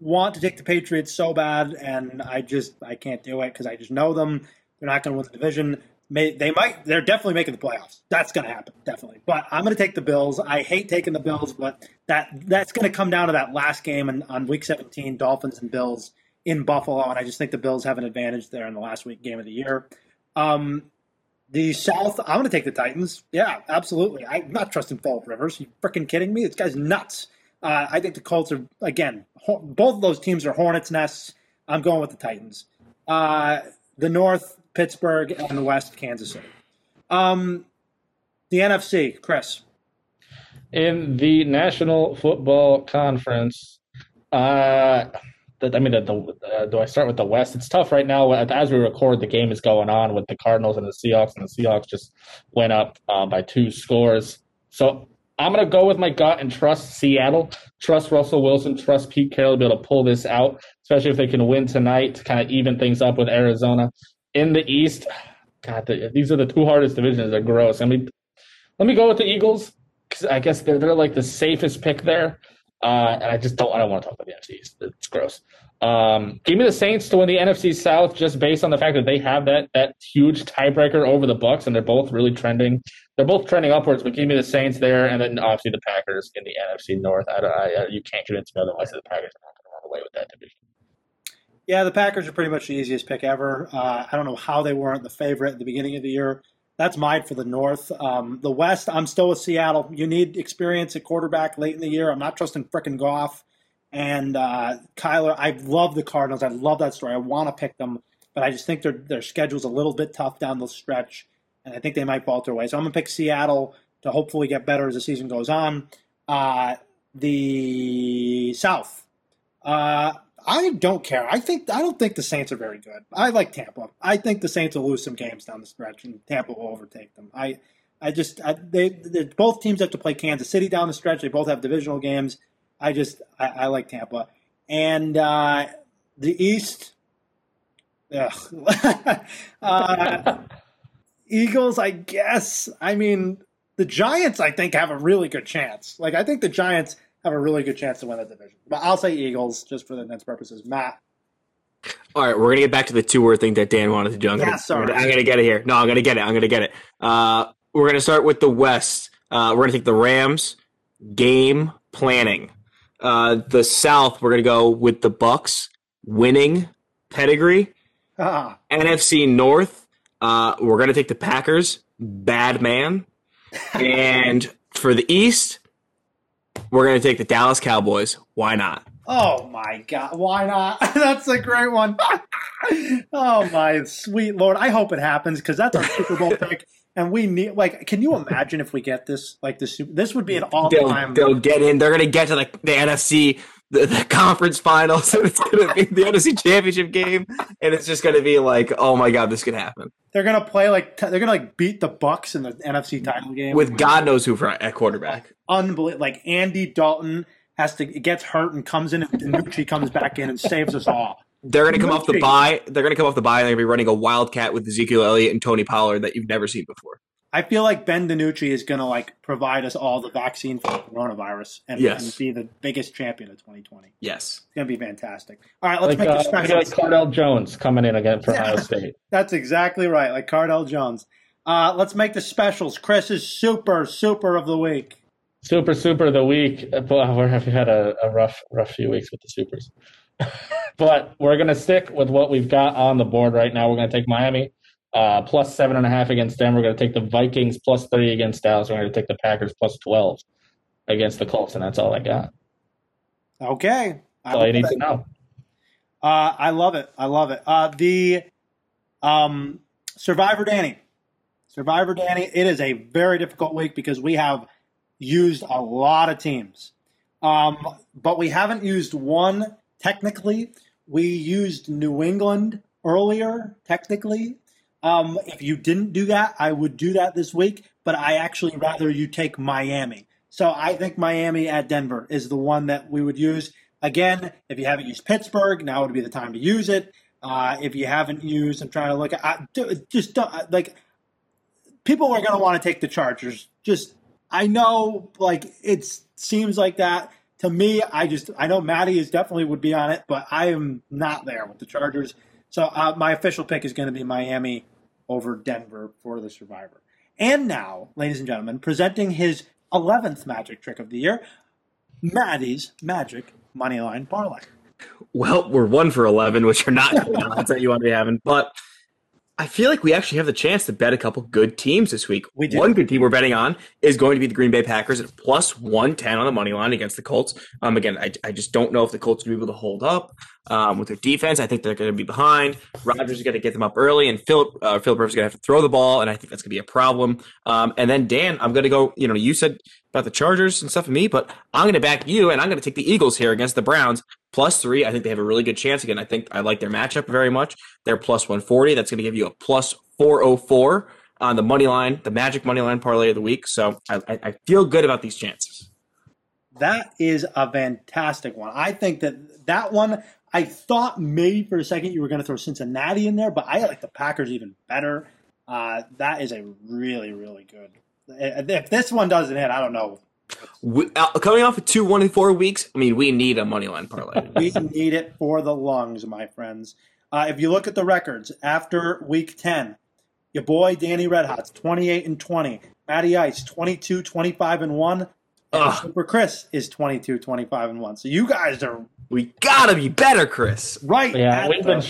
A: want to take the Patriots so bad, and I just I can't do it because I just know them. They're not going to win the division. May, they might. They're definitely making the playoffs. That's going to happen, definitely. But I'm going to take the Bills. I hate taking the Bills, but that that's going to come down to that last game in, on Week 17, Dolphins and Bills in Buffalo, and I just think the Bills have an advantage there in the last week game of the year. Um, the South, I'm going to take the Titans. Yeah, absolutely. I'm not trusting Philip Rivers. you freaking kidding me? This guy's nuts. Uh, I think the Colts are again. Ho- both of those teams are Hornets' nests. I'm going with the Titans. Uh, the North, Pittsburgh, and the West, Kansas City. Um, the NFC, Chris.
C: In the National Football Conference, uh, I mean, the, the, uh, do I start with the West? It's tough right now. As we record, the game is going on with the Cardinals and the Seahawks, and the Seahawks just went up uh, by two scores. So I'm going to go with my gut and trust Seattle, trust Russell Wilson, trust Pete Carroll to be able to pull this out, especially if they can win tonight to kind of even things up with Arizona. In the East, God, the, these are the two hardest divisions. They're gross. I mean, let me go with the Eagles because I guess they're they're like the safest pick there. Uh, and I just don't I don't want to talk about the NFC East. It's gross. Um, give me the Saints to win the NFC South just based on the fact that they have that that huge tiebreaker over the Bucs, and they're both really trending. They're both trending upwards, but give me the Saints there, and then obviously the Packers in the NFC North. I, I, you can't convince me otherwise the Packers are not going to run away with that division.
A: Yeah, the Packers are pretty much the easiest pick ever. Uh, I don't know how they weren't the favorite at the beginning of the year. That's mine for the North. Um, the West, I'm still with Seattle. You need experience at quarterback late in the year. I'm not trusting frickin' Goff and uh, Kyler. I love the Cardinals. I love that story. I want to pick them, but I just think their their schedule's a little bit tough down the stretch, and I think they might falter away. So I'm gonna pick Seattle to hopefully get better as the season goes on. Uh, the South. Uh, I don't care. I think I don't think the Saints are very good. I like Tampa. I think the Saints will lose some games down the stretch, and Tampa will overtake them. I, I just I, they, they both teams have to play Kansas City down the stretch. They both have divisional games. I just I, I like Tampa, and uh, the East. *laughs* Uh, Eagles, I guess. I mean, the Giants, I think, have a really good chance. Like, I think the Giants have a really good chance to win that division. But I'll say Eagles just for the next purposes. Matt.
B: All right, we're gonna get back to the two word thing that Dan wanted to do. I'm gonna,
A: sorry.
B: I'm gonna, I'm gonna get it here. No, I'm gonna get it. I'm gonna get it. Uh, we're gonna start with the West. Uh, we're gonna take the Rams. Game planning. Uh, the South. We're gonna go with the Bucs winning pedigree.
A: Ah,
B: NFC North. Uh, we're gonna take the Packers. Bad man. *laughs* and for the East, we're gonna take the Dallas Cowboys. Why not?
A: oh my God. Why not? *laughs* that's a great one. *laughs* oh my sweet Lord. I hope it happens because that's our Super Bowl *laughs* pick. And we need, like, can you imagine if we get this? Like, this, this would be an all
B: they'll,
A: time.
B: they'll get in. They're gonna get to like the NFC, the, the conference finals, *laughs* and it's gonna be the NFC championship game, and it's just gonna be like, oh my god, this could happen
A: They're going to play like, they're going to like beat the Bucs in the NFC title game.
B: with God knows who for at quarterback.
A: unbelievable. Like Andy Dalton has to gets hurt and comes in, and DiNucci comes back in and saves us all.
B: They're gonna come off the
A: Nucci.
B: bye. They're gonna come off the bye, and they're gonna be running a wildcat with Ezekiel Elliott and Tony Pollard that you've never seen before.
A: I feel like Ben DiNucci is going to like provide us all the vaccine for the coronavirus and,
B: Yes.
A: and be the biggest champion of 2020.
B: Yes.
A: It's going to be fantastic. All right, let's
C: Like,
A: make
C: uh,
A: the
C: maybe
A: specials.
C: like Cardale Jones coming in again for
A: Yeah.
C: Ohio *laughs* State.
A: That's exactly right, like Cardale Jones. Uh, let's make the specials. Chris's super super of the week.
C: Super Super of the week. Well, *laughs* we have had a, a rough rough few weeks with the Supers, *laughs* but we're gonna stick with what we've got on the board right now. We're gonna take Miami uh, plus seven and a half against them. We're gonna take the Vikings plus three against Dallas. We're gonna take the Packers plus twelve against the Colts, and that's all I got.
A: Okay,
C: that's all you need to know.
A: Uh, I love it. I love it. Uh, the um, Survivor Danny. Survivor Danny, it is a very difficult week because we have used a lot of teams. Um, but we haven't used one technically. We used New England earlier, technically. Um, if you didn't do that, I would do that this week, but I actually rather you take Miami. So I think Miami at Denver is the one that we would use. Again, if you haven't used Pittsburgh, now would be the time to use it. Uh, if you haven't used, I'm trying to look at, I, just don't, like, people are going to want to take the Chargers. Just, I know, like, it seems like that. To me, I just, I know Maddie is definitely would be on it, but I am not there with the Chargers. So uh, my official pick is going to be Miami over Denver for the Survivor. And now, ladies and gentlemen, presenting his 11th magic trick of the year, Maddie's Magic Moneyline Parlay.
B: Well, we're one for 11, which are not odds that you want to be having, but I feel like we actually have the chance to bet a couple good teams this week.
A: We do.
B: One good team we're betting on is going to be the Green Bay Packers at plus 110 on the money line against the Colts. Um, again, I, I just don't know if the Colts will be able to hold up um, with their defense. I think they're going to be behind. Rodgers is going to get them up early, and Philip uh, Philip Rivers is going to have to throw the ball, and I think that's going to be a problem. Um, and then Dan, I'm going to go. You know, you said about the Chargers and stuff for me, but I'm going to back you, and I'm going to take the Eagles here against the Browns plus three. I think they have a really good chance again. I think I like their matchup very much. They're plus 140. That's going to give you a plus 404 on the money line, the magic money line parlay of the week. So I, I feel good about these chances.
A: That is a fantastic one. I think that that one, I thought maybe for a second you were going to throw Cincinnati in there, but I like the Packers even better. Uh, that is a really, really good. If this one doesn't hit, I don't know
B: we, uh, coming off of two one and four weeks, I mean, we need a money line parlay. *laughs*
A: we need it for the lungs, my friends. Uh, if you look at the records after week 10, your boy Danny Redhot's 28 and 20. Matty Ice 22, 25 and 1. And Super Chris is 22, 25 and 1. So you guys are.
B: We gotta be better, Chris.
A: Right.
C: Yeah, we've been.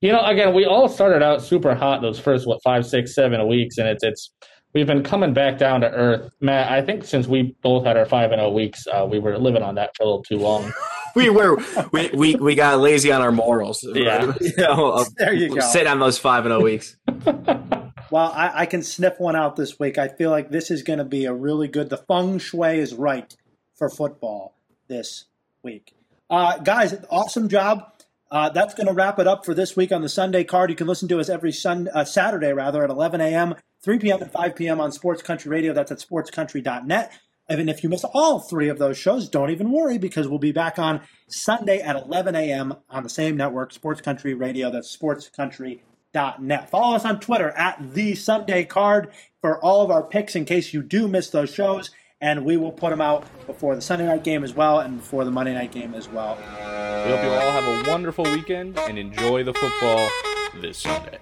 C: You know, again, we all started out super hot those first what five, six, seven weeks, and it's it's we've been coming back down to earth, Matt. I think since we both had our five and zero oh weeks, uh, we were living on that for a little too long. *laughs*
B: we were we, we we got lazy on our morals.
C: Yeah, *laughs*
B: you know, *laughs*
A: there you go.
B: Sit on those five and zero oh weeks.
A: well, I, I, can sniff one out this week. I feel like this is going to be a really good. The feng shui is right for football this week, uh, guys. Awesome job. Uh, that's going to wrap it up for this week on the Sunday card. You can listen to us every sun, uh, Saturday, rather, at 11 a.m., 3 p.m., and 5 p.m. on Sports Country Radio. That's at sportscountry.net. And if you miss all three of those shows, don't even worry because we'll be back on Sunday at 11 a.m. on the same network, Sports Country Radio. That's sportscountry.net. Follow us on Twitter at the Sunday Card for all of our picks in case you do miss those shows and we will put them out before the Sunday night game as well and before the Monday night game as well.
D: We hope you all have a wonderful weekend and enjoy the football this Sunday.